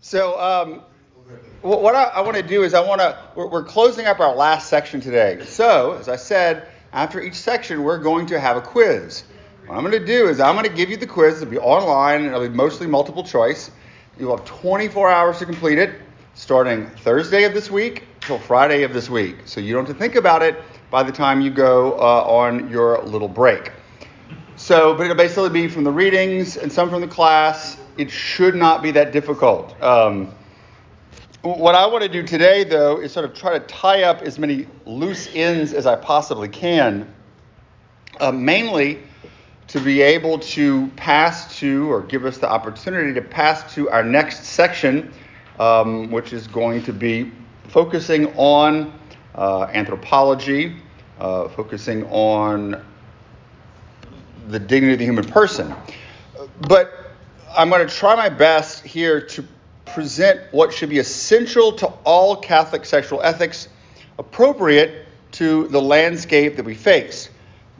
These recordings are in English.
So, um, what I, I want to do is I want to, we're, we're closing up our last section today. So, as I said, after each section, we're going to have a quiz. What I'm going to do is I'm going to give you the quiz. It'll be online and it'll be mostly multiple choice. You'll have 24 hours to complete it, starting Thursday of this week till Friday of this week. So you don't have to think about it by the time you go uh, on your little break. So, but it'll basically be from the readings and some from the class. It should not be that difficult. Um, what I want to do today, though, is sort of try to tie up as many loose ends as I possibly can, uh, mainly to be able to pass to or give us the opportunity to pass to our next section, um, which is going to be focusing on uh, anthropology, uh, focusing on the dignity of the human person. But I'm going to try my best here to present what should be essential to all Catholic sexual ethics, appropriate to the landscape that we face.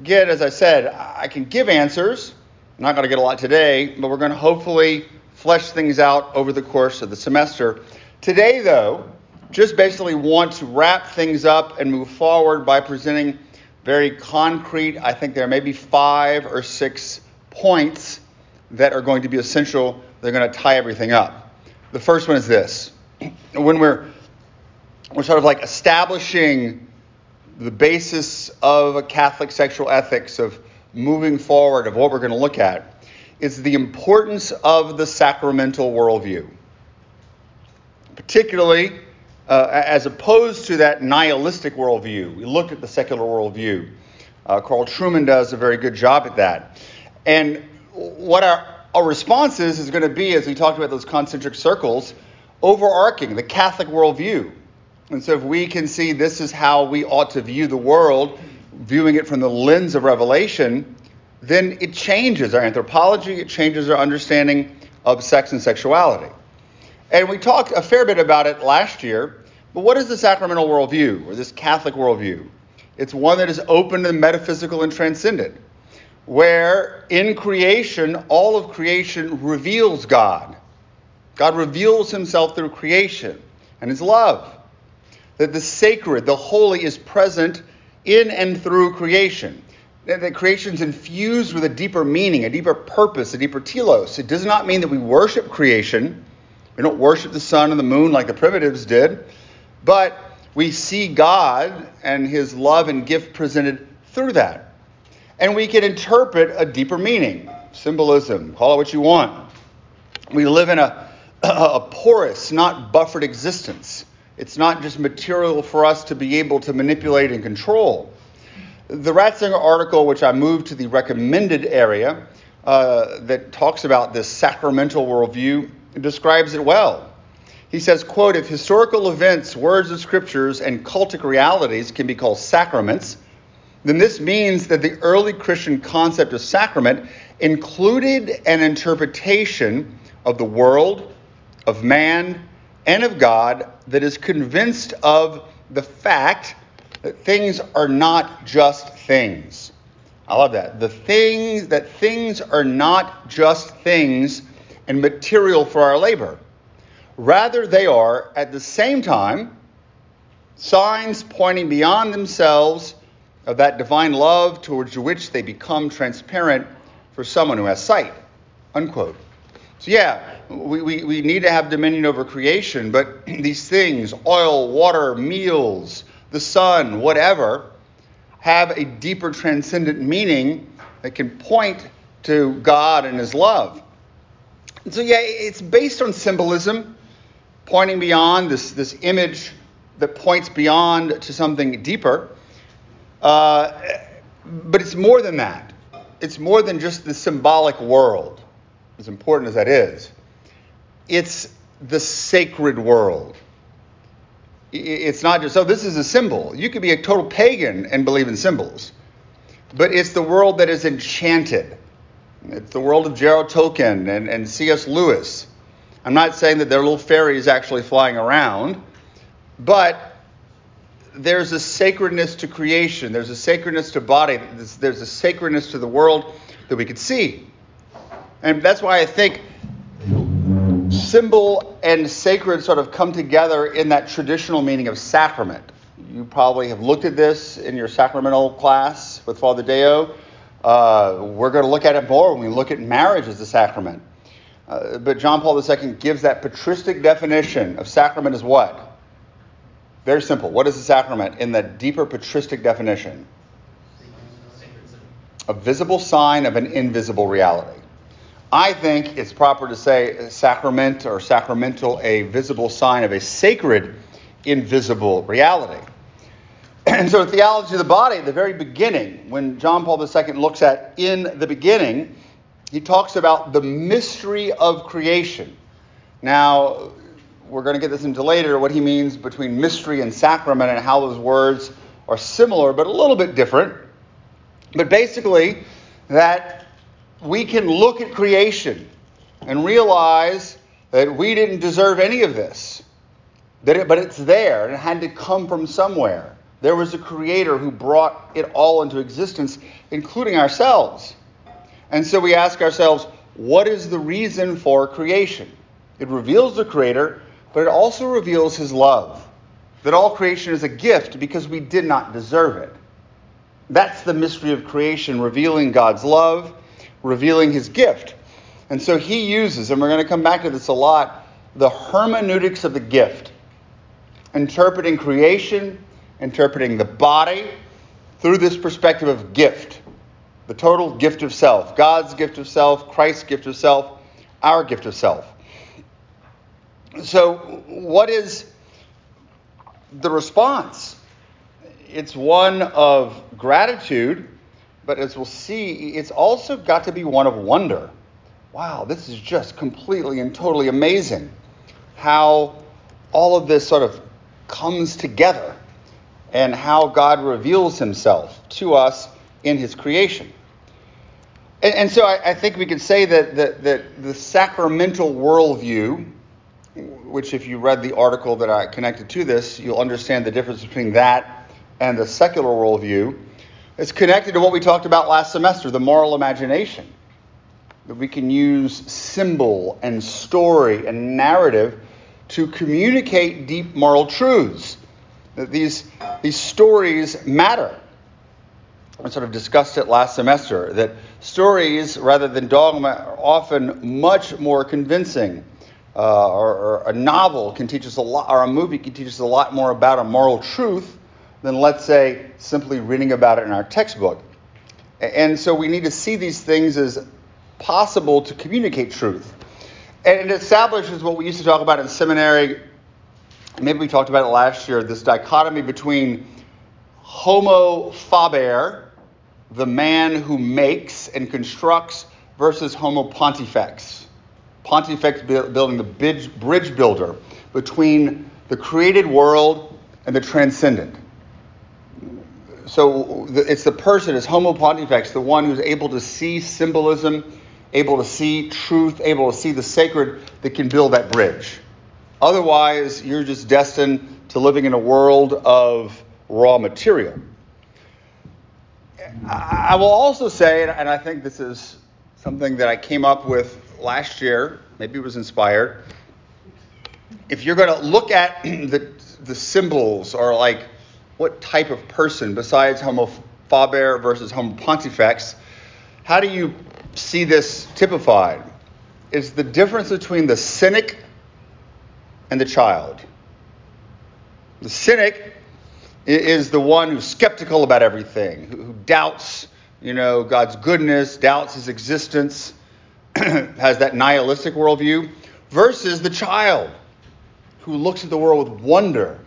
Again, as I said, I can give answers. I'm not going to get a lot today, but we're going to hopefully flesh things out over the course of the semester. Today, though, just basically want to wrap things up and move forward by presenting very concrete, I think there may be five or six points that are going to be essential. They're going to tie everything up. The first one is this. When we're we're sort of like establishing the basis of a Catholic sexual ethics of moving forward of what we're going to look at is the importance of the sacramental worldview. Particularly uh, as opposed to that nihilistic worldview. We looked at the secular worldview. Uh, Carl Trueman does a very good job at that. And what our, our response is, is going to be, as we talked about those concentric circles, overarching the Catholic worldview. And so if we can see this is how we ought to view the world, viewing it from the lens of revelation, then it changes our anthropology, it changes our understanding of sex and sexuality. And we talked a fair bit about it last year, but what is the sacramental worldview, or this Catholic worldview? It's one that is open the metaphysical and transcendent, where in creation, all of creation reveals God. God reveals himself through creation and his love. That the sacred, the holy, is present in and through creation. That creation is infused with a deeper meaning, a deeper purpose, a deeper telos. It does not mean that we worship creation. We don't worship the sun and the moon like the primitives did. But we see God and his love and gift presented through that. And we can interpret a deeper meaning, symbolism, call it what you want. We live in a, a porous, not buffered existence. It's not just material for us to be able to manipulate and control. The Ratzinger article, which I moved to the recommended area, uh, that talks about this sacramental worldview, describes it well. He says, quote, if historical events, words of scriptures, and cultic realities can be called sacraments, then this means that the early Christian concept of sacrament included an interpretation of the world, of man, and of God that is convinced of the fact that things are not just things. I love that. The things that things are not just things and material for our labor. Rather, they are, at the same time, signs pointing beyond themselves of that divine love towards which they become transparent for someone who has sight. Unquote. So, yeah, we, we, we need to have dominion over creation, but these things, oil, water, meals, the sun, whatever, have a deeper transcendent meaning that can point to God and His love. And so, yeah, it's based on symbolism pointing beyond, this, this image that points beyond to something deeper. Uh, but it's more than that. It's more than just the symbolic world, as important as that is. It's the sacred world. It's not just, oh, this is a symbol. You could be a total pagan and believe in symbols. But it's the world that is enchanted. It's the world of Gerald Tolkien and, and C.S. Lewis I'm not saying that there are little fairies actually flying around, but there's a sacredness to creation, there's a sacredness to body, there's a sacredness to the world that we could see. And that's why I think symbol and sacred sort of come together in that traditional meaning of sacrament. You probably have looked at this in your sacramental class with Father Deo. Uh, we're going to look at it more when we look at marriage as a sacrament. Uh, but John Paul II gives that patristic definition of sacrament as what? Very simple. What is a sacrament in that deeper patristic definition? A visible sign of an invisible reality. I think it's proper to say sacrament or sacramental, a visible sign of a sacred, invisible reality. And so, theology of the body, at the very beginning, when John Paul II looks at in the beginning, he talks about the mystery of creation. Now, we're going to get this into later what he means between mystery and sacrament and how those words are similar but a little bit different. But basically, that we can look at creation and realize that we didn't deserve any of this. That it, but it's there and it had to come from somewhere. There was a creator who brought it all into existence, including ourselves. And so we ask ourselves, what is the reason for creation? It reveals the creator, but it also reveals his love. That all creation is a gift because we did not deserve it. That's the mystery of creation, revealing God's love revealing his gift. And so he uses, and we're going to come back to this a lot, the hermeneutics of the gift, interpreting creation, interpreting the body through this perspective of gift, the total gift of self, God's gift of self, Christ's gift of self, our gift of self. So, what is the response? It's one of gratitude but as we'll see, it's also got to be one of wonder. Wow, this is just completely and totally amazing how all of this sort of comes together and how God reveals himself to us in his creation. And, and so I, I, think we could say that, that, that the sacramental worldview, which if you read the article that I connected to this, you'll understand the difference between that and the secular worldview it's connected to what we talked about last semester the moral imagination. That we can use symbol and story and narrative to communicate deep moral truths. That these, these stories matter. I sort of discussed it last semester that stories, rather than dogma, are often much more convincing. Uh, or, or, a novel can teach us a lot, or a movie can teach us a lot more about a moral truth than, let's say, simply reading about it in our textbook. And so we need to see these things as possible to communicate truth. And it establishes what we used to talk about in seminary. Maybe we talked about it last year this dichotomy between Homo faber, the man who makes and constructs, versus Homo pontifex. Pontifex building the bridge builder between the created world and the transcendent so it's the person, it's Homo Pontifex, the one who's able to see symbolism, able to see truth, able to see the sacred that can build that bridge. Otherwise, you're just destined to living in a world of raw material. I will also say, and I think this is something that I came up with last year, maybe it was inspired. If you're going to look at the, the symbols or like what type of person, besides Homo faber versus Homo pontifex, how do you see this typified? Is the difference between the cynic and the child. The cynic is the one who's skeptical about everything, who doubts, you know, God's goodness, doubts his existence, has that nihilistic worldview, versus the child who looks at the world with wonder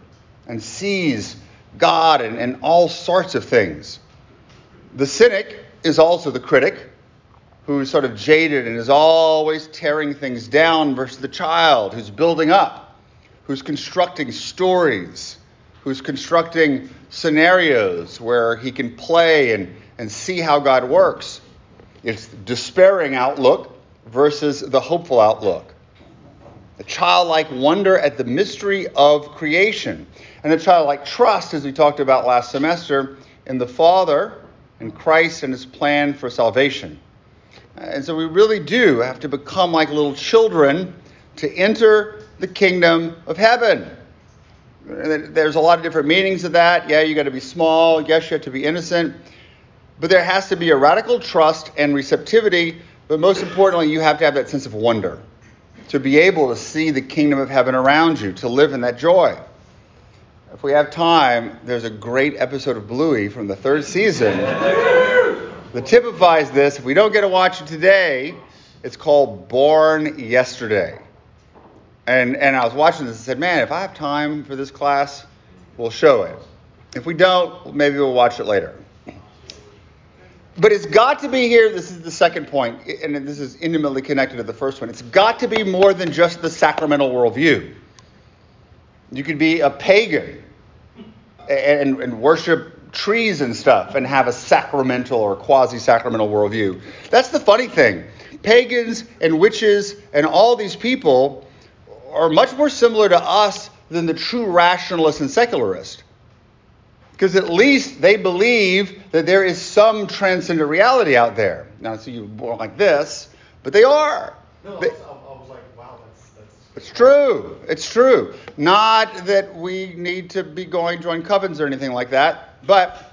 and sees God and, and all sorts of things. The cynic is also the critic who's sort of jaded and is always tearing things down versus the child who's building up, who's constructing stories, who's constructing scenarios where he can play and, and see how God works. It's despairing outlook versus the hopeful outlook. The childlike wonder at the mystery of creation and the childlike trust, as we talked about last semester, in the Father and Christ and his plan for salvation. And so we really do have to become like little children to enter the kingdom of heaven. There's a lot of different meanings of that. Yeah, you got to be small. Yes, you have to be innocent. But there has to be a radical trust and receptivity. But most importantly, you have to have that sense of wonder to be able to see the kingdom of heaven around you, to live in that joy. If we have time, there's a great episode of Bluey from the third season that typifies this. If we don't get to watch it today, it's called Born Yesterday. And, and I was watching this and said, man, if I have time for this class, we'll show it. If we don't, maybe we'll watch it later. But it's got to be here. This is the second point, and this is intimately connected to the first one. It's got to be more than just the sacramental worldview. You could be a pagan and, and worship trees and stuff and have a sacramental or quasi sacramental worldview. That's the funny thing. Pagans and witches and all these people are much more similar to us than the true rationalist and secularist. Because at least they believe that there is some transcendent reality out there. Now, so you born like this, but they are. No, They- I was, I was like, wow, that's that's. it's true. It's true. Not that we need to be going join covens or anything like that, but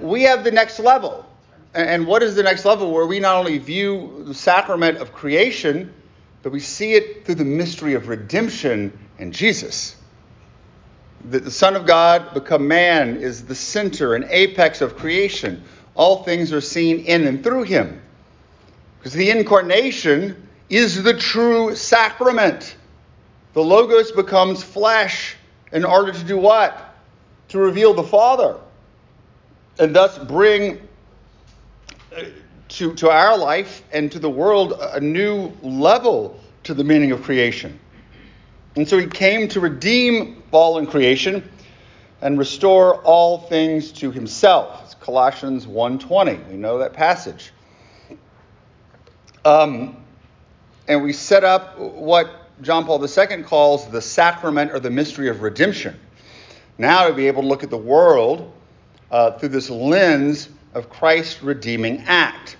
we have the next level. And what is the next level where we not only view the sacrament of creation, but we see it through the mystery of redemption and Jesus. That the Son of God become man is the center and apex of creation. All things are seen in and through him. Because the incarnation is the true sacrament. The Logos becomes flesh in order to do what? To reveal the Father. And thus bring uh, to, to our life and to the world a new level to the meaning of creation. And so he came to redeem fallen creation and restore all things to himself. It's Colossians 1.20. We know that passage. Um, and we set up what John Paul II calls the sacrament or the mystery of redemption. Now to be able to look at the world uh, through this lens of Christ's redeeming act.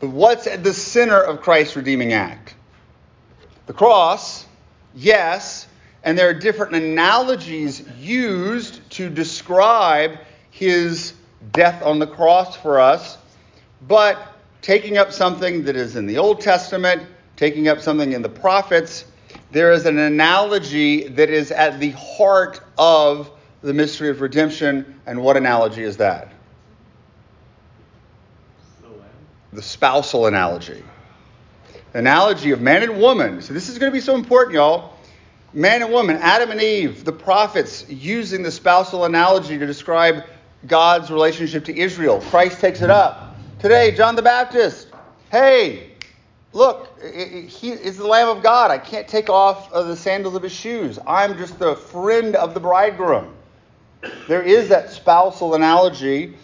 But what's at the center of Christ's redeeming act? The cross, yes, and there are different analogies used to describe his death on the cross for us, but taking up something that is in the Old Testament, taking up something in the prophets, there is an analogy that is at the heart of the mystery of redemption. And what analogy is that? The spousal analogy. Analogy of man and woman. So this is going to be so important, y'all. Man and woman, Adam and Eve, the prophets using the spousal analogy to describe God's relationship to Israel. Christ takes it up. Today, John the Baptist. Hey, look, he is the Lamb of God. I can't take off the sandals of his shoes. I'm just the friend of the bridegroom. There is that spousal analogy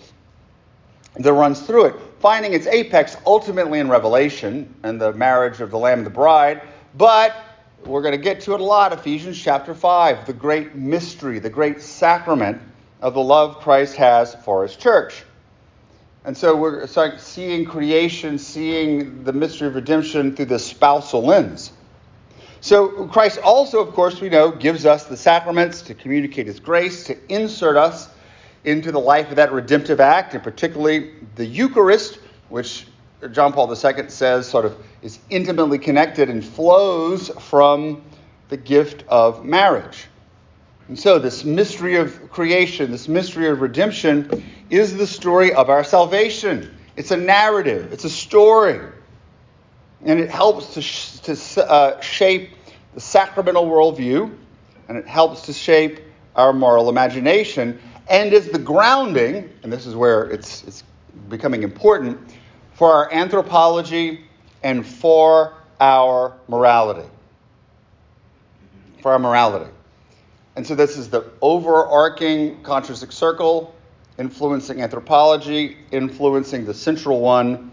that runs through it, finding its apex ultimately in Revelation and the marriage of the Lamb and the bride. But we're going to get to it a lot. Ephesians chapter 5, the great mystery, the great sacrament of the love Christ has for his church. And so we're seeing creation, seeing the mystery of redemption through this spousal lens. So Christ also, of course, we know, gives us the sacraments to communicate his grace, to insert us into the life of that redemptive act, and particularly the Eucharist, which John Paul II says sort of is intimately connected and flows from the gift of marriage. And so, this mystery of creation, this mystery of redemption, is the story of our salvation. It's a narrative, it's a story. And it helps to, sh- to uh, shape the sacramental worldview, and it helps to shape our moral imagination, and is the grounding, and this is where it's, it's becoming important, for our anthropology and for our morality. For our morality. And so this is the overarching concentric circle, influencing anthropology, influencing the central one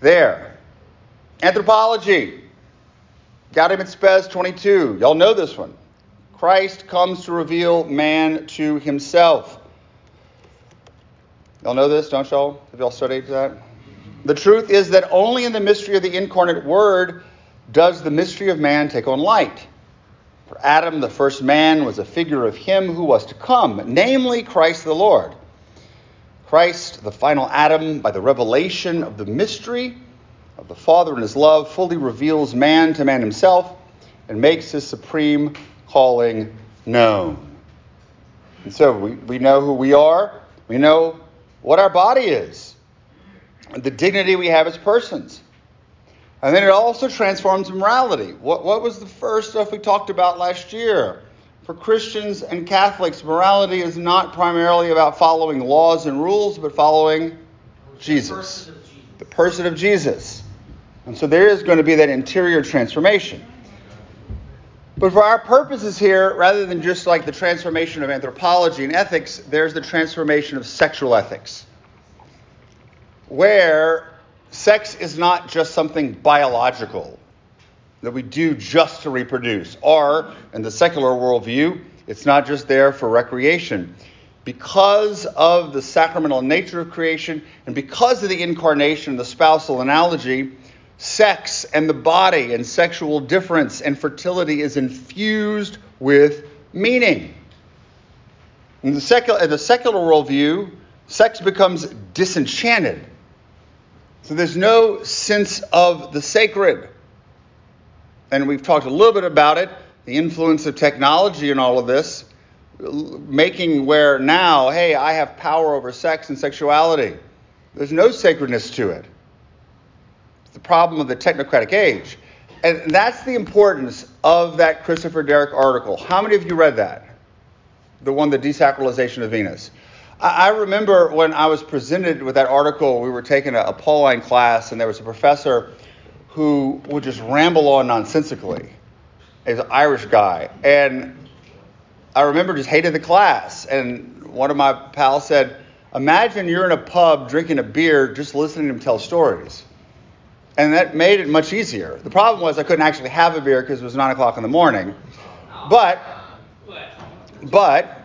there. Anthropology. Gaudium et Spes 22. Y'all know this one. Christ comes to reveal man to himself. Y'all know this, don't y'all? Have y'all studied that? The truth is that only in the mystery of the incarnate Word does the mystery of man take on light. For Adam, the first man, was a figure of him who was to come, namely Christ the Lord. Christ, the final Adam, by the revelation of the mystery of the Father and his love, fully reveals man to man himself and makes his supreme calling known. And so we, we know who we are, we know what our body is, the dignity we have as persons. And then it also transforms morality. What, what was the first stuff we talked about last year? For Christians and Catholics, morality is not primarily about following laws and rules, but following Jesus, The person of Jesus. the person of Jesus. And so there is going to be that interior transformation. But for our purposes here, rather than just like the transformation of anthropology and ethics, there's the transformation of sexual ethics, where sex is not just something biological that we do just to reproduce, or in the secular worldview, it's not just there for recreation. Because of the sacramental nature of creation and because of the incarnation, the spousal analogy, sex and the body and sexual difference and fertility is infused with meaning. In the secular, in the secular worldview, sex becomes disenchanted. So there's no sense of the sacred. And we've talked a little bit about it the influence of technology in all of this, making where now, hey, I have power over sex and sexuality. There's no sacredness to it. The problem of the technocratic age. And that's the importance of that Christopher Derrick article. How many of you read that? The one, The Desacralization of Venus. I remember when I was presented with that article, we were taking a, a Pauline class, and there was a professor who would just ramble on nonsensically. He was an Irish guy. And I remember just hated the class. And one of my pals said, Imagine you're in a pub drinking a beer just listening to him tell stories. And that made it much easier. The problem was I couldn't actually have a beer because it was 9 o'clock in the morning. But, but,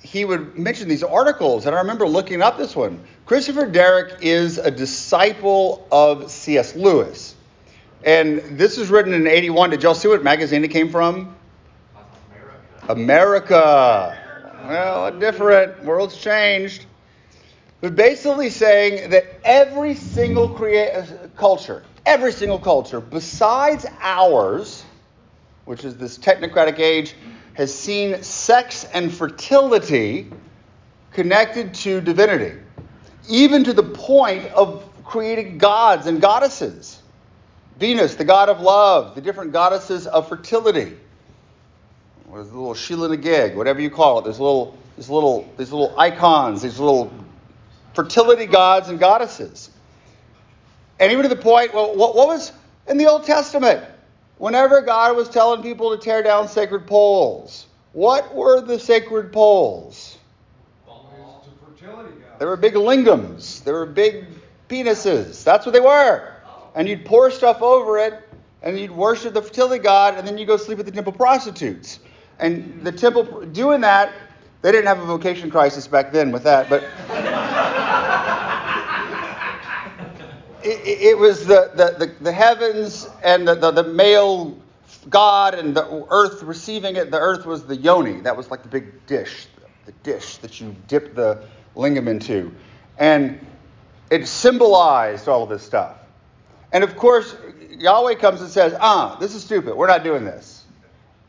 he would mention these articles, and I remember looking up this one. Christopher Derrick is a disciple of C.S. Lewis. And this was written in 81. Did y'all see what magazine it came from? America. America. Well, different. World's changed. But basically saying that every single crea- culture, every single culture besides ours, which is this technocratic age, has seen sex and fertility connected to divinity, even to the point of creating gods and goddesses. Venus, the god of love, the different goddesses of fertility. What is the little Sheela na gig, whatever you call it. There's little, there's little, these little icons, these little fertility gods and goddesses. And even to the point, well, what, what was in the Old Testament? Whenever God was telling people to tear down sacred poles, what were the sacred poles? They were big lingams. They were big penises. That's what they were. And you'd pour stuff over it, and you'd worship the fertility god, and then you go sleep with the temple prostitutes. And the temple doing that, they didn't have a vocation crisis back then with that, but it, it, was the, the, the, the heavens and the, the, the male God and the earth receiving it. The earth was the yoni. That was like the big dish, the dish that you dip the lingam into. And it symbolized all of this stuff. And of course, Yahweh comes and says, ah, this is stupid. We're not doing this.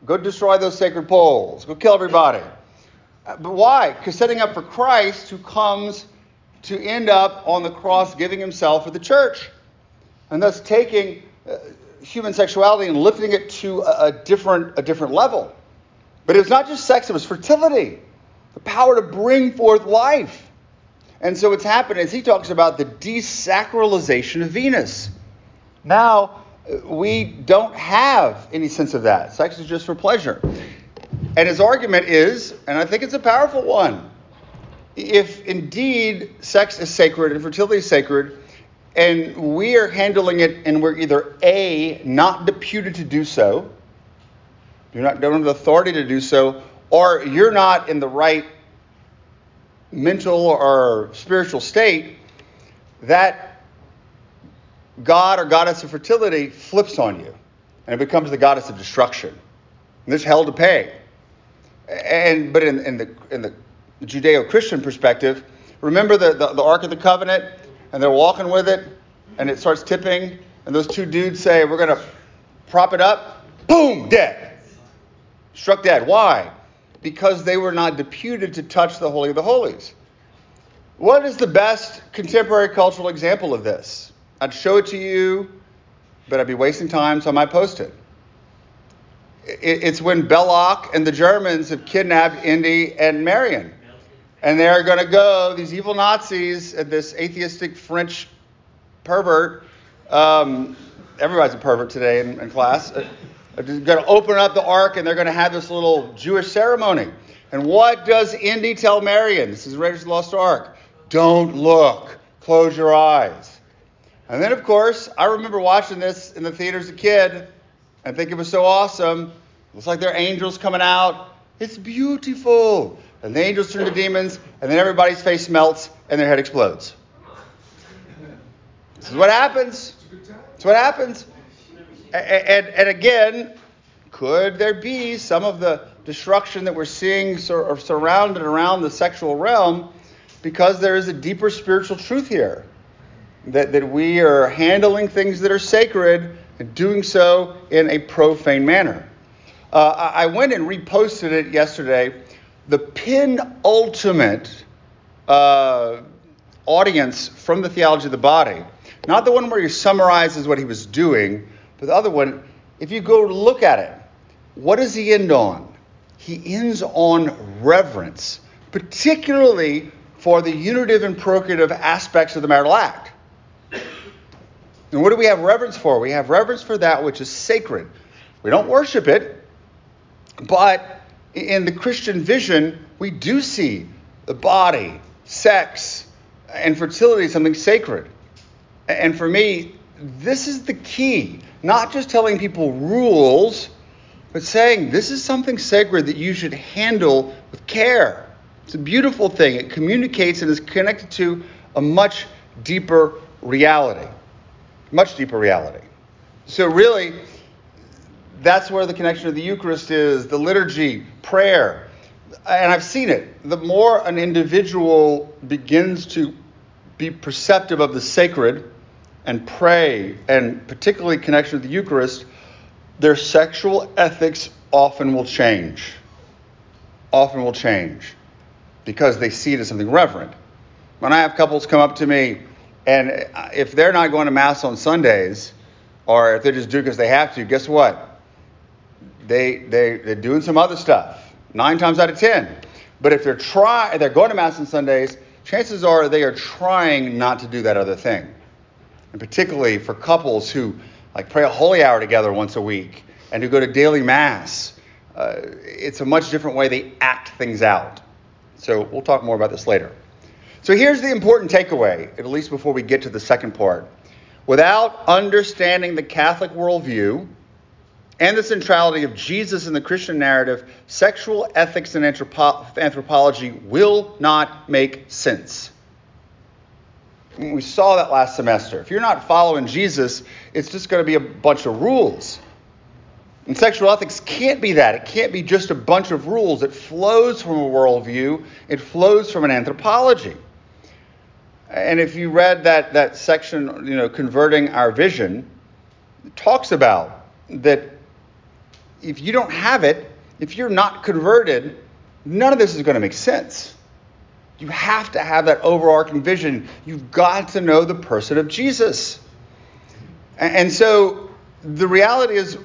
Go destroy those sacred poles. Go kill everybody. Uh, But why? Because setting up for Christ who comes to end up on the cross giving himself for the church. And thus taking uh, human sexuality and lifting it to a, different, a different level. But it was not just sex, it was fertility, the power to bring forth life. And so what's happened is he talks about the desacralization of Venus. Now, uh, we don't have any sense of that. Sex is just for pleasure. And his argument is, and I think it's a powerful one, if indeed sex is sacred and fertility is sacred, and we are handling it and we're either A, not deputed to do so, you're not don't have the authority to do so, or you're not in the right mental or spiritual state, that god or goddess of fertility flips on you and it becomes the goddess of destruction. And there's hell to pay. And but in, in the in the Judeo-Christian perspective, remember the, the, the Ark of the Covenant, and they're walking with it, and it starts tipping, and those two dudes say, We're gonna prop it up, boom, dead. Struck dead. Why? Because they were not deputed to touch the Holy of the Holies. What is the best contemporary cultural example of this? I'd show it to you, but I'd be wasting time, so I might post it. It's when Belloq and the Germans have kidnapped Indy and Marion. And they're going to go, these evil Nazis and this atheistic French pervert, um, everybody's a pervert today in, in class, uh, are going to open up the ark and they're going to have this little Jewish ceremony. And what does Indy tell Marion? This is Raiders of the Lost Ark. Don't look. Close your eyes. And then, of course, I remember watching this in the theater as a kid and think it was so awesome. Looks like there are angels coming out. It's beautiful. And the angels turn to demons, and then everybody's face melts and their head explodes. This is what happens. It's what happens. And, and, and again, could there be some of the destruction that we're seeing sur- surrounded around the sexual realm because there is a deeper spiritual truth here? that, that we are handling things that are sacred and doing so in a profane manner. Uh, I went and reposted it yesterday. The penultimate uh, audience from the theology of the body, not the one where he summarizes what he was doing, but the other one, if you go look at it, what does he end on? He ends on reverence, particularly for the unitive and procreative aspects of the marital act. And what do we have reverence for? We have reverence for that which is sacred. We don't worship it, but in the Christian vision, we do see the body, sex, and fertility something sacred. And for me, this is the key. Not just telling people rules, but saying this is something sacred that you should handle with care. It's a beautiful thing. It communicates and is connected to a much deeper reality much deeper reality. So, really, that's where the connection of the Eucharist is the liturgy, prayer. And I've seen it. The more an individual begins to be perceptive of the sacred and pray, and particularly connection with the Eucharist, their sexual ethics often will change. Often will change because they see it as something reverent. When I have couples come up to me and if they're not going to Mass on Sundays, or if they're just doing because they have to, guess what? They, they, they're doing some other stuff, nine times out of ten. But if they're, try, they're going to Mass on Sundays, chances are they are trying not to do that other thing. And particularly for couples who like pray a holy hour together once a week and who go to daily Mass, uh, it's a much different way they act things out. So we'll talk more about this later. So here's the important takeaway, at least before we get to the second part. Without understanding the Catholic worldview and the centrality of Jesus in the Christian narrative, sexual ethics and anthropology will not make sense. We saw that last semester. If you're not following Jesus, it's just going to be a bunch of rules. And sexual ethics can't be that. It can't be just a bunch of rules. It flows from a worldview, it flows from an anthropology. And if you read that, that section, you know, converting our vision, talks about that if you don't have it, if you're not converted, none of this is going to make sense. You have to have that overarching vision. You've got to know the person of Jesus. And so the reality is,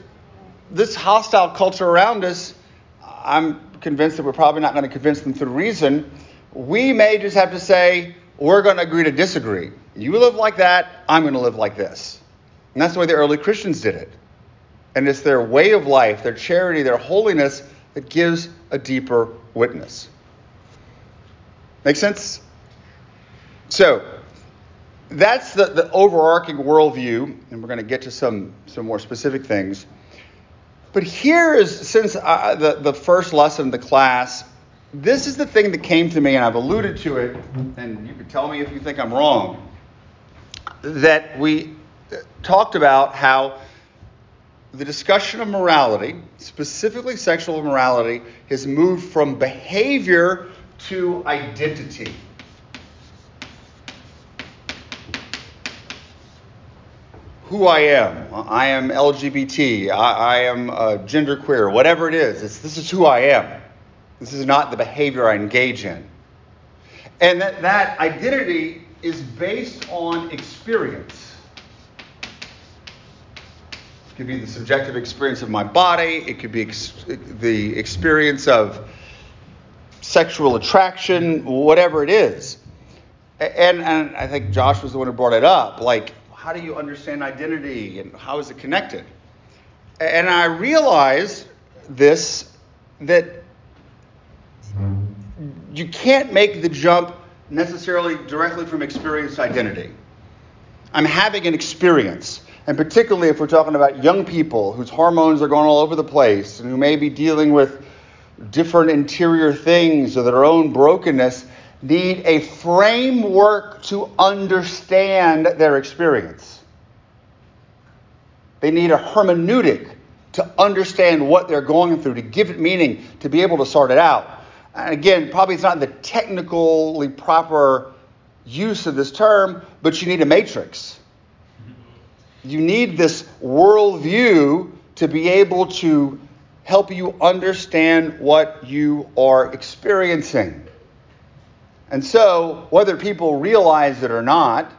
this hostile culture around us, I'm convinced that we're probably not going to convince them through reason. We may just have to say, we're going to agree to disagree. You live like that, I'm going to live like this. And that's the way the early Christians did it. And it's their way of life, their charity, their holiness that gives a deeper witness. Make sense? So, that's the, the overarching worldview, and we're going to get to some, some more specific things. But here is, since I, the, the first lesson of the class this is the thing that came to me, and I've alluded to it, and you can tell me if you think I'm wrong. That we uh, talked about how the discussion of morality, specifically sexual immorality, has moved from behavior to identity. Who I am. I am LGBT. I, I am uh, genderqueer. Whatever it is, this is who I am. This is not the behavior I engage in. And that, that identity is based on experience could be the subjective experience of my body, it could be ex- the experience of sexual attraction, whatever it is. And, and I think Josh was the one who brought it up. Like, how do you understand identity and how is it connected? And I realized this that you can't make the jump necessarily directly from experience to identity. I'm having an experience. And particularly if we're talking about young people whose hormones are going all over the place and who may be dealing with different interior things or their own brokenness, need a framework to understand their experience. They need a hermeneutic to understand what they're going through, to give it meaning, to be able to sort it out. And again, probably it's not the technically proper use of this term, but you need a matrix you need this worldview to be able to help you understand what you are experiencing. And so, whether people realize it or not,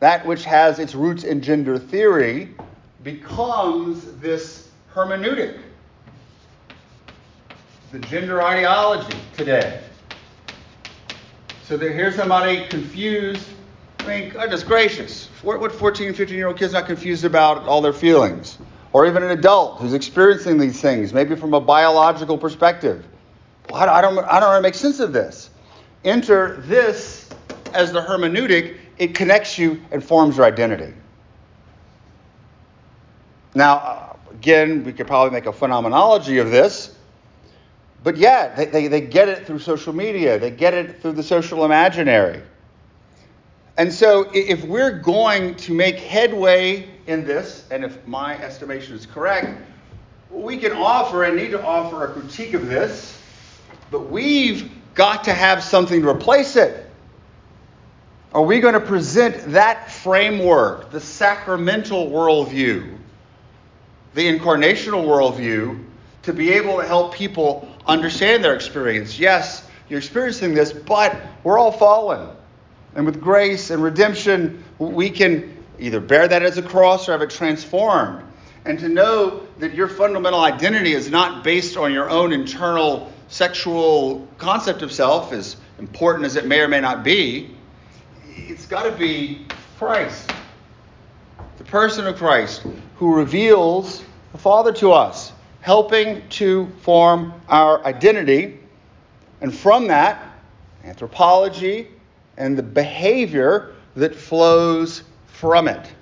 that which has its roots in gender theory becomes this hermeneutic, the gender ideology today. So here's somebody confused I mean, goodness gracious. What 14, 15 year old kid's not confused about all their feelings? Or even an adult who's experiencing these things, maybe from a biological perspective. Well, I don't, I don't know how to make sense of this. Enter this as the hermeneutic, it connects you and forms your identity. Now, again, we could probably make a phenomenology of this, but yeah, they, they, they get it through social media, they get it through the social imaginary. And so, if we're going to make headway in this, and if my estimation is correct, we can offer and need to offer a critique of this, but we've got to have something to replace it. Are we going to present that framework, the sacramental worldview, the incarnational worldview, to be able to help people understand their experience? Yes, you're experiencing this, but we're all fallen. And with grace and redemption, we can either bear that as a cross or have it transformed. And to know that your fundamental identity is not based on your own internal sexual concept of self, as important as it may or may not be, it's got to be Christ, the person of Christ, who reveals the Father to us, helping to form our identity. And from that, anthropology, and the behavior that flows from it.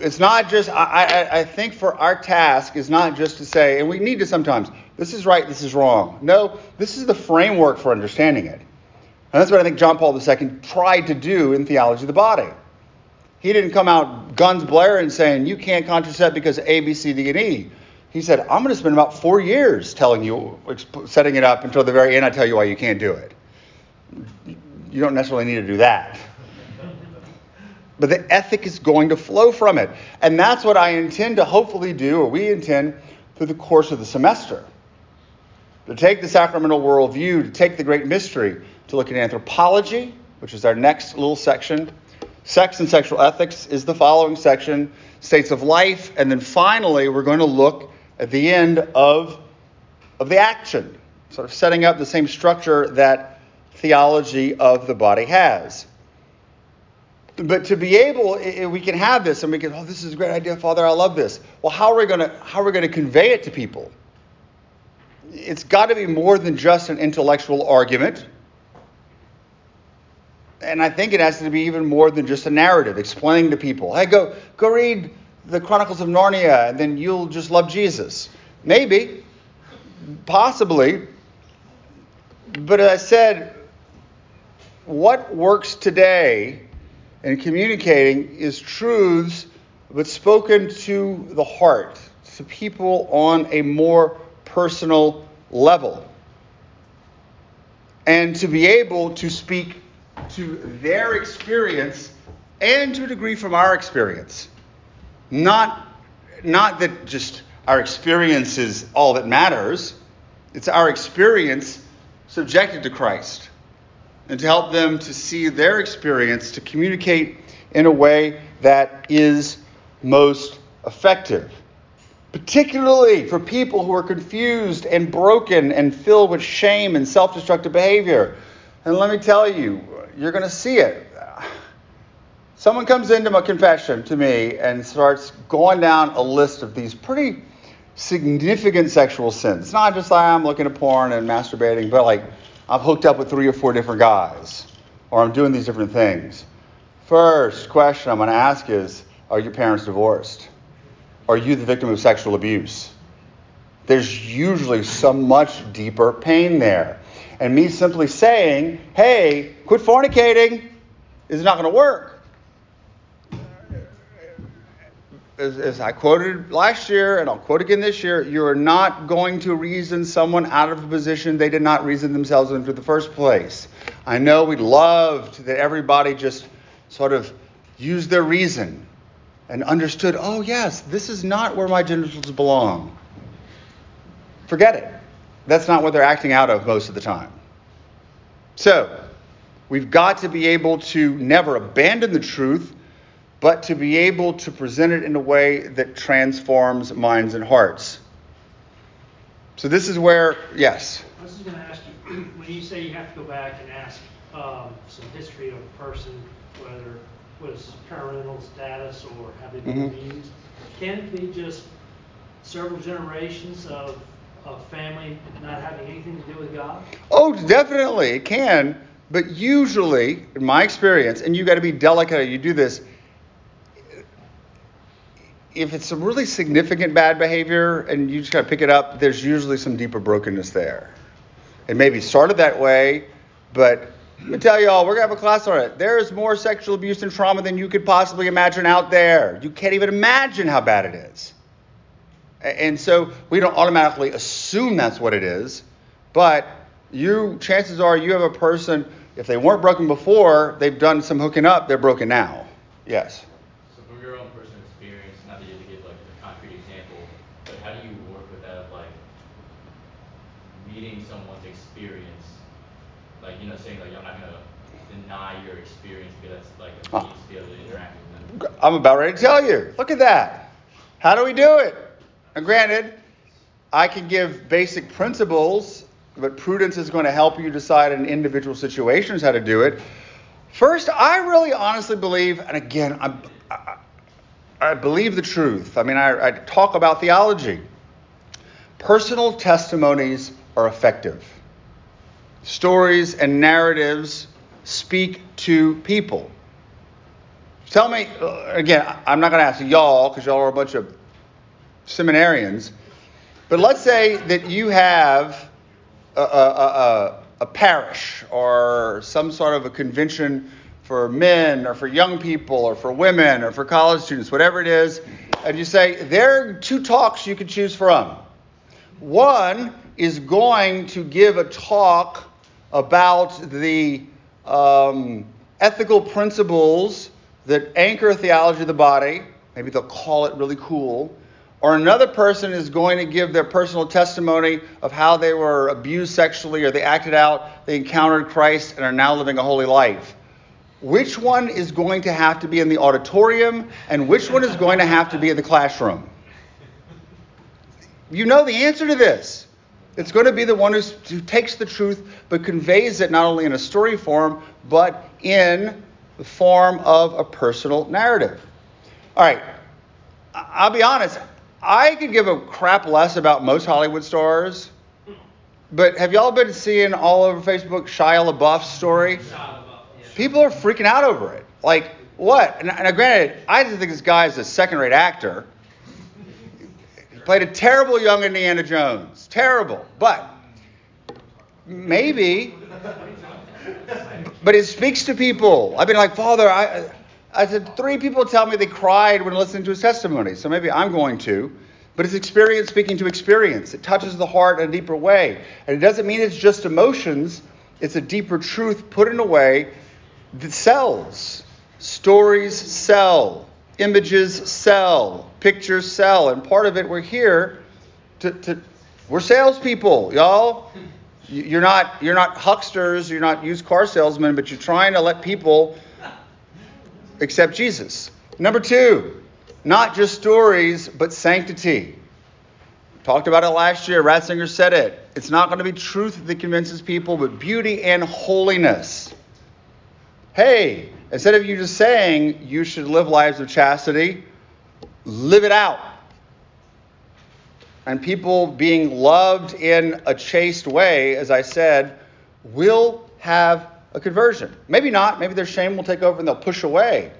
It's not just, I, I, think for our task is not just to say, and we need to sometimes, this is right, this is wrong. No, this is the framework for understanding it. And that's what I think John Paul II tried to do in Theology of the Body. He didn't come out guns blaring saying, you can't contracept because A, B, C, D, and E. He said, I'm going to spend about four years telling you, setting it up until the very end, I tell you why you can't do it you don't necessarily need to do that. But the ethic is going to flow from it. And that's what I intend to hopefully do, or we intend through the course of the semester. To take the sacramental worldview, to take the great mystery, to look at anthropology, which is our next little section. Sex and sexual ethics is the following section. States of life. And then finally, we're going to look at the end of, of the action, sort of setting up the same structure that theology of the body has. But to be able, we can have this and we can, oh, this is a great idea, Father, I love this. Well, how are we going to how are we to convey it to people? It's got to be more than just an intellectual argument. And I think it has to be even more than just a narrative, explaining to people, hey, go go read the Chronicles of Narnia, and then you'll just love Jesus. Maybe, possibly. But as I said, what works today in communicating is truths, but spoken to the heart, to people on a more personal level. And to be able to speak to their experience and to a degree from our experience. Not, not that just our experience is all that matters, it's our experience subjected to Christ. And to help them to see their experience, to communicate in a way that is most effective. Particularly for people who are confused and broken and filled with shame and self destructive behavior. And let me tell you, you're going to see it. Someone comes into my confession to me and starts going down a list of these pretty significant sexual sins. It's not just like I'm looking at porn and masturbating, but like I've hooked up with three or four different guys, or I'm doing these different things. First question I'm going to ask is Are your parents divorced? Are you the victim of sexual abuse? There's usually some much deeper pain there. And me simply saying, hey, quit fornicating, is not going to work. As, as, I quoted last year, and I'll quote again this year, you are not going to reason someone out of a position they did not reason themselves into the first place. I know we loved that everybody just sort of used their reason and understood, oh, yes, this is not where my genitals belong. Forget it. That's not what they're acting out of most of the time. So, we've got to be able to never abandon the truth, but to be able to present it in a way that transforms minds and hearts. So, this is where, yes. I was just going to ask you when you say you have to go back and ask um, some history of a person, whether it was parental status or have they been mm-hmm. abused, can it be just several generations of of family not having anything to do with God? Oh, definitely. It can. But usually, in my experience, and you've got to be delicate, you do this. If it's some really significant bad behavior and you just got to pick it up, there's usually some deeper brokenness there. It maybe started that way, but let me tell you all, we're to have a class on it. There is more sexual abuse and trauma than you could possibly imagine out there. You can't even imagine how bad it is. And so we don't automatically assume that's what it is, but you chances are you have a person if they weren't broken before, they've done some hooking up, they're broken now. Yes. So from your own personal experience, not that you have to give like a concrete example, but how do you work with that of like meeting someone's experience, like you know saying like I'm not gonna deny your experience because that's like a means to be able to interact with them. I'm about ready to tell you. Look at that. How do we do it? Now, granted, I can give basic principles, but prudence is going to help you decide in individual situations how to do it. First, I really honestly believe, and again, I, I, I believe the truth. I mean, I, I talk about theology. Personal testimonies are effective. Stories and narratives speak to people. Tell me, uh, again, I'm not going to ask y'all because y'all are a bunch of seminarians. But let's say that you have a, a, a, a, parish or some sort of a convention for men or for young people or for women or for college students, whatever it is, and you say, there are two talks you can choose from. One is going to give a talk about the um, ethical principles that anchor theology of the body. Maybe they'll call it really cool or another person is going to give their personal testimony of how they were abused sexually or they acted out, they encountered Christ and are now living a holy life. Which one is going to have to be in the auditorium and which one is going to have to be in the classroom? You know the answer to this. It's going to be the one who takes the truth but conveys it not only in a story form, but in the form of a personal narrative. All right, I'll be honest, I could give a crap less about most Hollywood stars, but have y'all been seeing all over Facebook Shia LaBeouf's story? People are freaking out over it. Like, what? And, and granted, I just think this guy is a second-rate actor. He played a terrible young Indiana Jones. Terrible. But maybe. But it speaks to people. I've been like, Father, I, I said, three people tell me they cried when listening to his testimony, so maybe I'm going to. But it's experience speaking to experience. It touches the heart in a deeper way. And it doesn't mean it's just emotions, it's a deeper truth put in a way that sells. Stories sell, images sell, pictures sell. And part of it, we're here to, to we're salespeople, y'all. You're not, you're not hucksters, you're not used car salesmen, but you're trying to let people accept Jesus. Number two, not just stories, but sanctity. Talked about it last year. Ratzinger said it. It's not going to be truth that convinces people, but beauty and holiness. Hey, instead of you just saying you should live lives of chastity, live it out. And people being loved in a chaste way, as I said, will have a conversion. Maybe not. Maybe their shame will take over and they'll push away.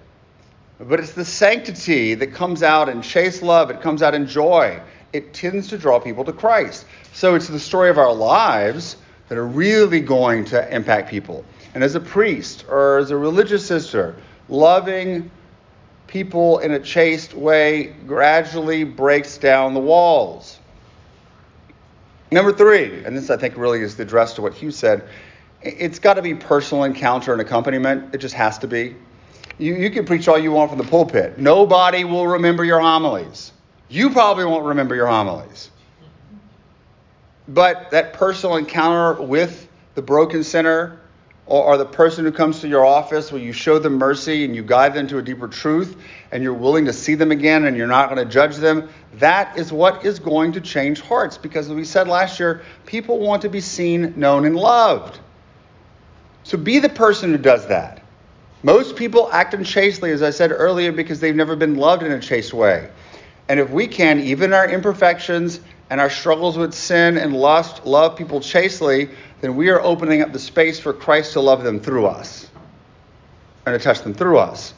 But it's the sanctity that comes out in chaste love, it comes out in joy. It tends to draw people to Christ. So it's the story of our lives that are really going to impact people. And as a priest or as a religious sister, loving people in a chaste way gradually breaks down the walls. Number three, and this I think really is the address to what Hugh said, it's got to be personal encounter and accompaniment. It just has to be. You, you can preach all you want from the pulpit. Nobody will remember your homilies. You probably won't remember your homilies. But that personal encounter with the broken sinner or, or the person who comes to your office where you show them mercy and you guide them to a deeper truth and you're willing to see them again and you're not going to judge them, that is what is going to change hearts. Because as we said last year, people want to be seen, known, and loved. So be the person who does that. Most people act unchastely, as I said earlier, because they've never been loved in a chaste way. And if we can, even our imperfections and our struggles with sin and lust, love people chastely, then we are opening up the space for Christ to love them through us and to touch them through us.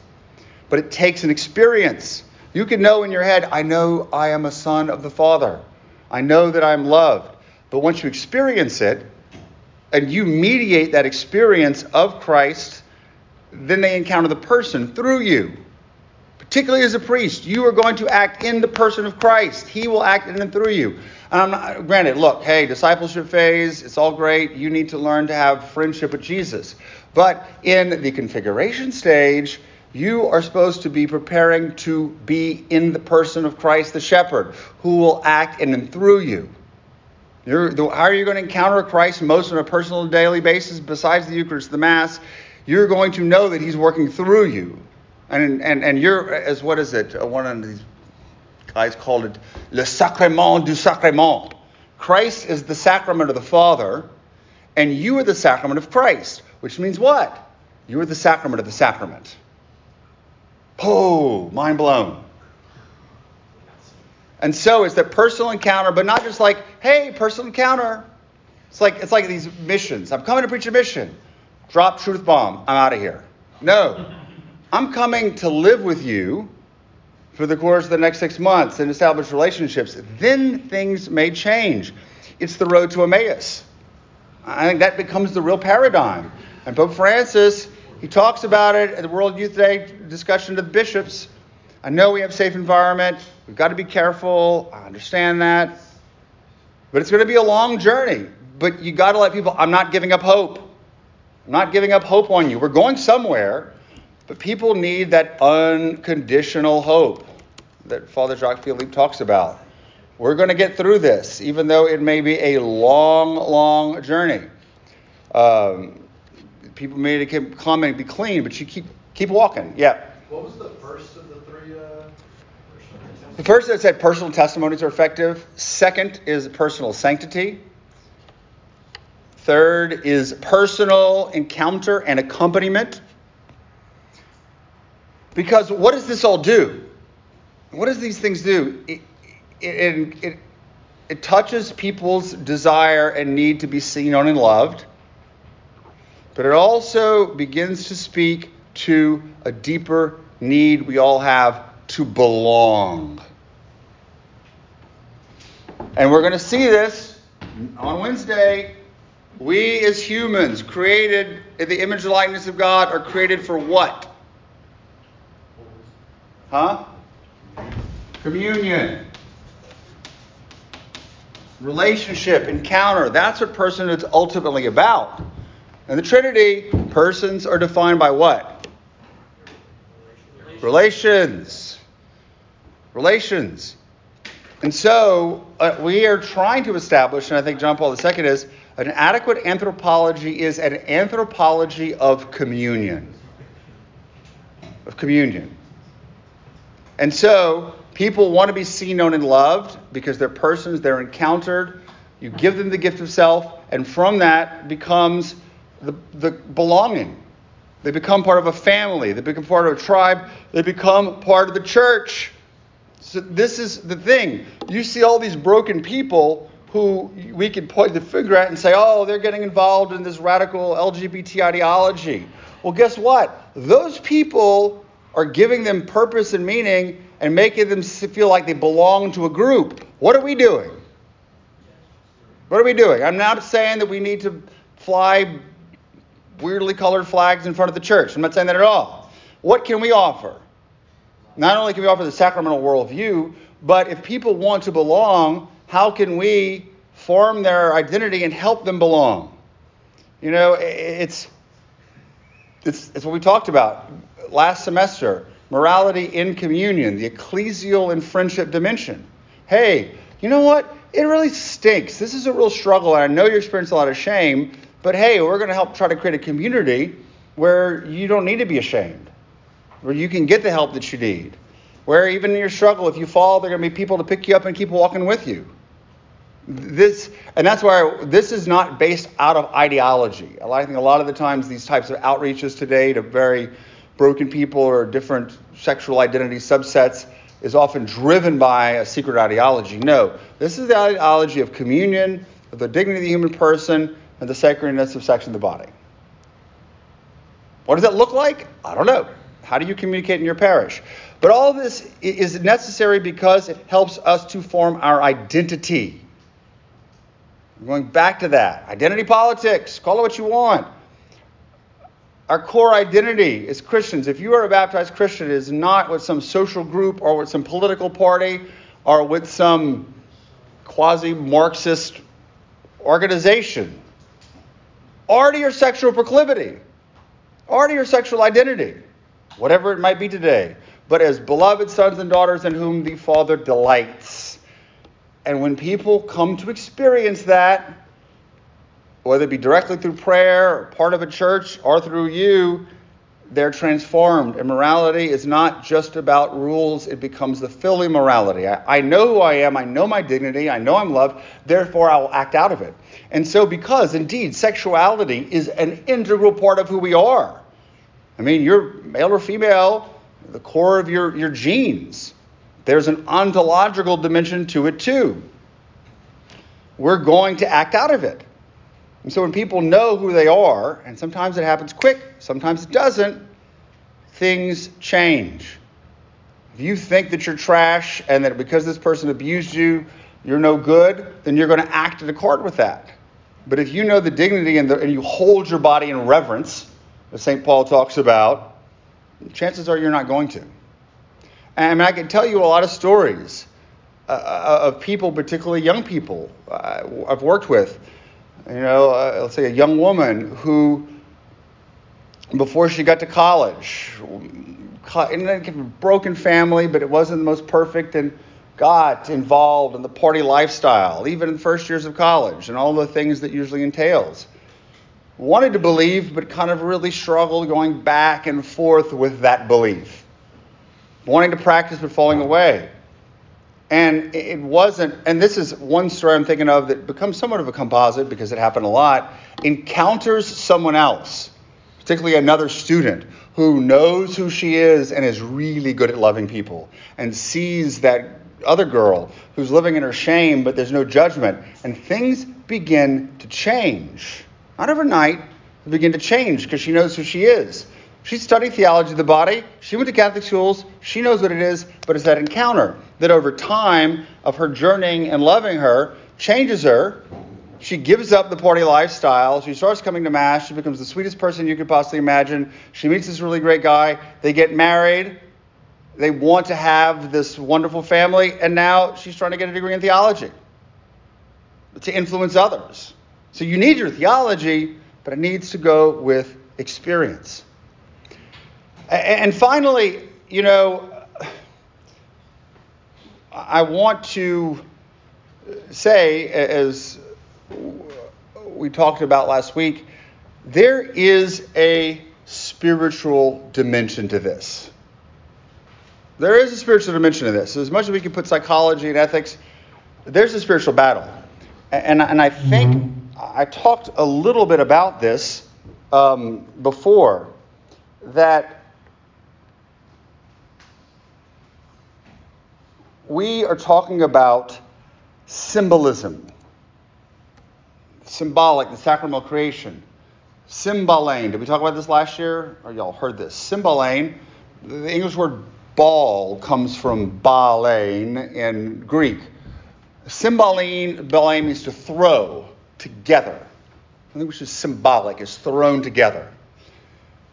But it takes an experience. You can know in your head, I know I am a son of the Father. I know that I'm loved. But once you experience it and you mediate that experience of Christ, then they encounter the person through you. Particularly as a priest, you are going to act in the person of Christ. He will act in and through you. I'm not, granted, look, hey, discipleship phase, it's all great. You need to learn to have friendship with Jesus. But in the configuration stage, you are supposed to be preparing to be in the person of Christ the shepherd, who will act in and through you. You're, how are you going to encounter Christ most on a personal daily basis besides the Eucharist, the Mass? you're going to know that he's working through you. And, and, and you're, as what is it? Uh, one of these guys called it le sacrement du sacrement. Christ is the sacrament of the Father, and you are the sacrament of Christ, which means what? You are the sacrament of the sacrament. Oh, mind blown. And so it's that personal encounter, but not just like, hey, personal encounter. It's like it's like these missions. I'm coming to preach a mission drop truth bomb, I'm out of here. No. I'm coming to live with you for the course of the next six months and establish relationships. Then things may change. It's the road to Emmaus. I think that becomes the real paradigm. And Pope Francis, he talks about it at the World Youth Day discussion to the bishops. I know we have safe environment. We've got to be careful. I understand that. But it's going to be a long journey. But you got to let people, I'm not giving up hope. I'm not giving up hope on you. We're going somewhere, but people need that unconditional hope that Father Jacques Philippe talks about. We're going to get through this, even though it may be a long, long journey. Um, people may come and be clean, but you keep keep walking. Yeah. What was the first of the three? Uh, the first that said personal testimonies are effective. Second is personal sanctity. Third is personal encounter and accompaniment. Because what does this all do? What does these things do? It, it, it, it touches people's desire and need to be seen, known, and loved. But it also begins to speak to a deeper need we all have to belong. And we're going to see this on Wednesday we as humans, created in the image and likeness of God, are created for what? Huh? Communion. Relationship, encounter. That's what person is ultimately about. In the Trinity, persons are defined by what? Relations. Relations. And so uh, we are trying to establish, and I think John Paul II is, an adequate anthropology is an anthropology of communion. Of communion. And so people want to be seen, known, and loved because they're persons, they're encountered. You give them the gift of self, and from that becomes the, the belonging. They become part of a family, they become part of a tribe, they become part of the church. So this is the thing. You see all these broken people who we could point the finger at and say, oh, they're getting involved in this radical LGBT ideology. Well, guess what? Those people are giving them purpose and meaning and making them feel like they belong to a group. What are we doing? What are we doing? I'm not saying that we need to fly weirdly colored flags in front of the church. I'm not saying that at all. What can we offer? Not only can we offer the sacramental worldview, but if people want to belong, how can we form their identity and help them belong? You know, it's, it's, it's what we talked about last semester morality in communion, the ecclesial and friendship dimension. Hey, you know what? It really stinks. This is a real struggle, and I know you experience a lot of shame, but hey, we're going to help try to create a community where you don't need to be ashamed, where you can get the help that you need, where even in your struggle, if you fall, there are going to be people to pick you up and keep walking with you. This and that's why this is not based out of ideology. I think a lot of the times these types of outreaches today to very broken people or different sexual identity subsets is often driven by a secret ideology. No, this is the ideology of communion, of the dignity of the human person, and the sacredness of sex in the body. What does that look like? I don't know. How do you communicate in your parish? But all this is necessary because it helps us to form our identity. Going back to that. Identity politics, call it what you want. Our core identity as Christians, if you are a baptized Christian, is not with some social group or with some political party or with some quasi Marxist organization. Or to your sexual proclivity, or to your sexual identity, whatever it might be today, but as beloved sons and daughters in whom the Father delights. And when people come to experience that, whether it be directly through prayer, or part of a church, or through you, they're transformed. And morality is not just about rules, it becomes the filling morality. I, I, know who I am, I know my dignity, I know I'm loved, therefore I will act out of it. And so, because indeed sexuality is an integral part of who we are, I mean, you're male or female, the core of your, your genes. There's an ontological dimension to it too. We're going to act out of it. And so when people know who they are, and sometimes it happens quick, sometimes it doesn't, things change. If you think that you're trash and that because this person abused you, you're no good, then you're going to act in accord with that. But if you know the dignity and, the, and you hold your body in reverence, as St. Paul talks about, chances are you're not going to. And I, can tell you a lot of stories uh, uh, of people, particularly young people uh, I've worked with. You know, uh, let's say a young woman who, before she got to college, in a broken family, but it wasn't the most perfect, and got involved in the party lifestyle, even in the first years of college, and all the things that usually entails wanted to believe, but kind of really struggled going back and forth with that belief. Wanting to practice, but falling away. And it wasn't, and this is one story I'm thinking of that becomes somewhat of a composite because it happened a lot, encounters someone else, particularly another student, who knows who she is and is really good at loving people and sees that other girl who's living in her shame, but there's no judgment, and things begin to change not overnight, begin to change because she knows who she is. She studied theology of the body. She went to Catholic schools. She knows what it is, but it's that encounter that over time of her journeying and loving her changes her. She gives up the party lifestyle. She starts coming to Mass. She becomes the sweetest person you could possibly imagine. She meets this really great guy. They get married. they want to have this wonderful family, and now she's trying to get a degree in theology to influence others. So you need your theology, but it needs to go with experience. And finally, you know, I want to say, as we talked about last week, there is a spiritual dimension to this. There is a spiritual dimension to this. As much as we can put psychology and ethics, there's a spiritual battle. And, and I think mm-hmm. I talked a little bit about this um, before that we are talking about symbolism, symbolic, the sacramental creation. Symballein. Did we talk about this last year? Or y'all heard this? Symballein. The English word ball comes from ballein in Greek. Ballein means to throw together. I think which is symbolic, is thrown together.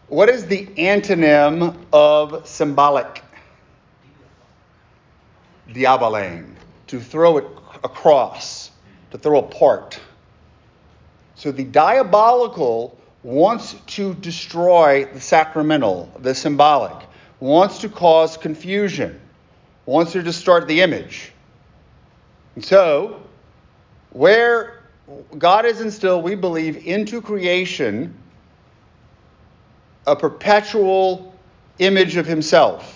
What is the antonym of symbolic? Diaballein. To throw it across, to throw apart. So the diabolical wants to destroy the sacramental, the symbolic, wants to cause confusion, wants to distort the image. And so, where God has instilled, we believe, into creation a perpetual image of Himself.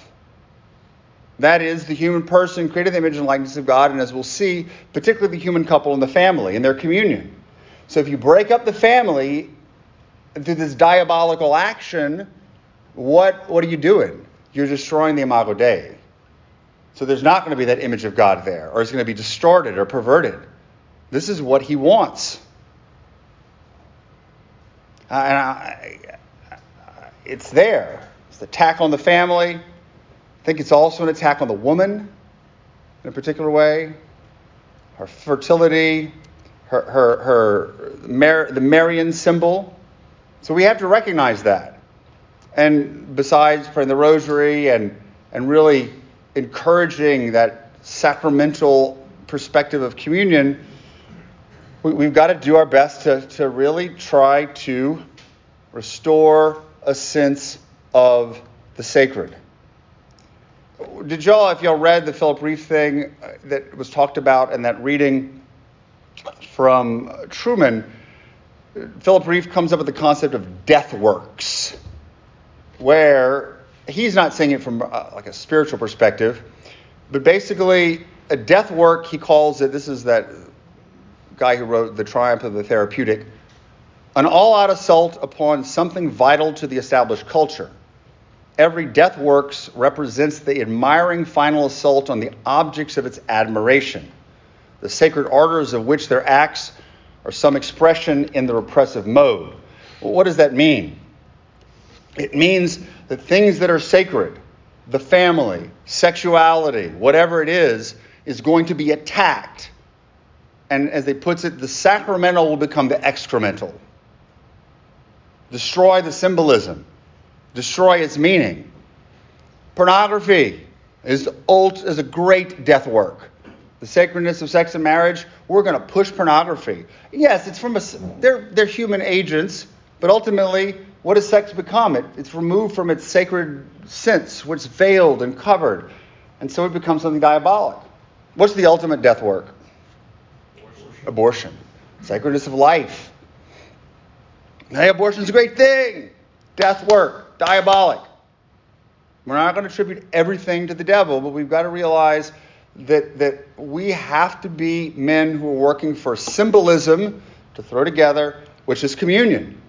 That is, the human person created the image and likeness of God, and as we'll see, particularly the human couple and the family and their communion. So if you break up the family through this diabolical action, what, what are you doing? You're destroying the Imago Dei. So there's not going to be that image of God there, or it's going to be distorted or perverted. This is what he wants. Uh, and I, it's there. It's the attack on the family. Think it's also an attack on the woman in a particular way. Her fertility, her, her, her Mar- the Marian symbol. So we have to recognize that. And besides praying the rosary and, and really encouraging that sacramental perspective of communion, we, have got to do our best to, to really try to restore a sense of the sacred. Did y'all, if y'all read the Philip Rieff thing uh, that was talked about and that reading from Trueman, Philip Rieff comes up with the concept of death works, where he's not saying it from uh, like a spiritual perspective, but basically a death work he calls it. This is that guy who wrote The Triumph of the Therapeutic, an all-out assault upon something vital to the established culture. Every death works represents the admiring final assault on the objects of its admiration, the sacred orders of which their acts are some expression in the repressive mode. Well, what does that mean? It means that things that are sacred, the family, sexuality, whatever it is, is going to be attacked. And as they puts it, the sacramental will become the excremental. Destroy the symbolism, destroy its meaning. Pornography is, ult- is a great death work. The sacredness of sex and marriage, we're going to push pornography. Yes, it's from a, they're, they're human agents, but ultimately what does sex become? It, it's removed from its sacred sense, which is veiled and covered. And so it becomes something diabolic. What's the ultimate death work? Abortion. abortion. Sacredness of life. Hey, abortion's a great thing. Death work. Diabolic. We're not going to attribute everything to the devil, but we've got to realize that, that we have to be men who are working for symbolism to throw together, which is communion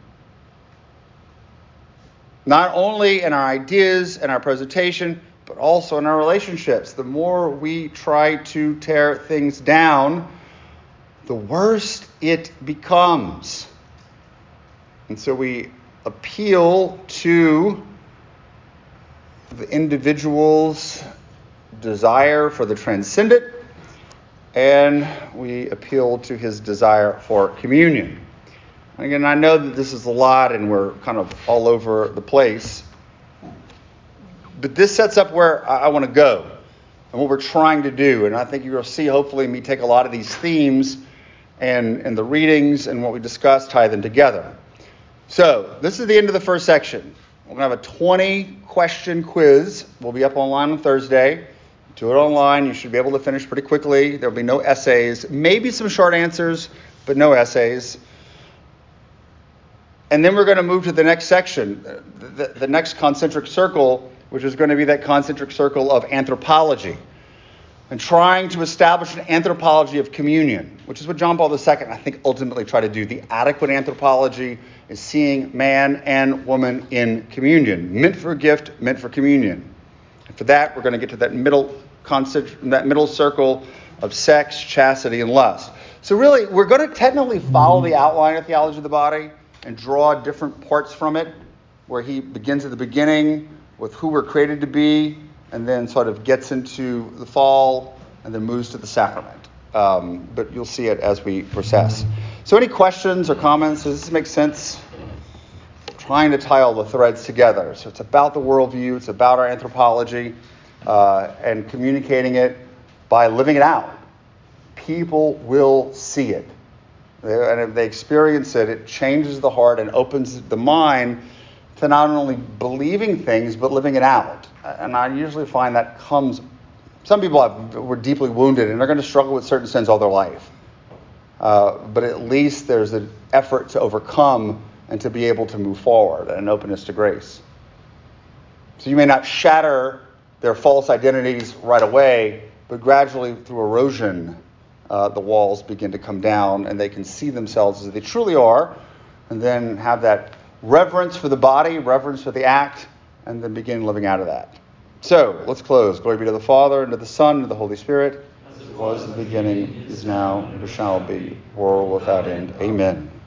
not only in our ideas and our presentation, but also in our relationships. The more we try to tear things down, the worse it becomes. And so we appeal to the individual's desire for the transcendent, and we appeal to his desire for communion. Again, I know that this is a lot and we're kind of all over the place. but this sets up where I, I want to go and what we're trying to do. And I think you'll see, hopefully, me take a lot of these themes and, and the readings and what we discussed, tie them together. So, this is the end of the first section. We're going to have a 20 question quiz. We'll be up online on Thursday. Do it online. You should be able to finish pretty quickly. There'll be no essays, maybe some short answers, but no essays. And then we're going to move to the next section, the, the next concentric circle, which is going to be that concentric circle of anthropology and trying to establish an anthropology of communion, which is what John Paul II, I think, ultimately tried to do. The adequate anthropology is seeing man and woman in communion, meant for gift, meant for communion. And for that, we're going to get to that middle that middle circle of sex, chastity, and lust. So really, we're going to technically follow the outline of theology of the body and draw different parts from it, where he begins at the beginning with who we're created to be, and then sort of gets into the fall and then moves to the sacrament. Um, but you'll see it as we process. So, any questions or comments? Does this make sense? trying to tie all the threads together. So, it's about the worldview, it's about our anthropology, uh, and communicating it by living it out. People will see it. And if they experience it, it changes the heart and opens the mind to not only believing things, but living it out and I usually find that comes. Some people have, were deeply wounded and they're going to struggle with certain sins all their life. Uh, but at least there's an effort to overcome and to be able to move forward and an openness to grace. So you may not shatter their false identities right away, but gradually through erosion, uh, the walls begin to come down and they can see themselves as they truly are and then have that reverence for the body, reverence for the act, and then begin living out of that. So let's close. Glory be to the Father, and to the Son, and to the Holy Spirit, as it was in the beginning, is now, and shall be, world without end. Amen.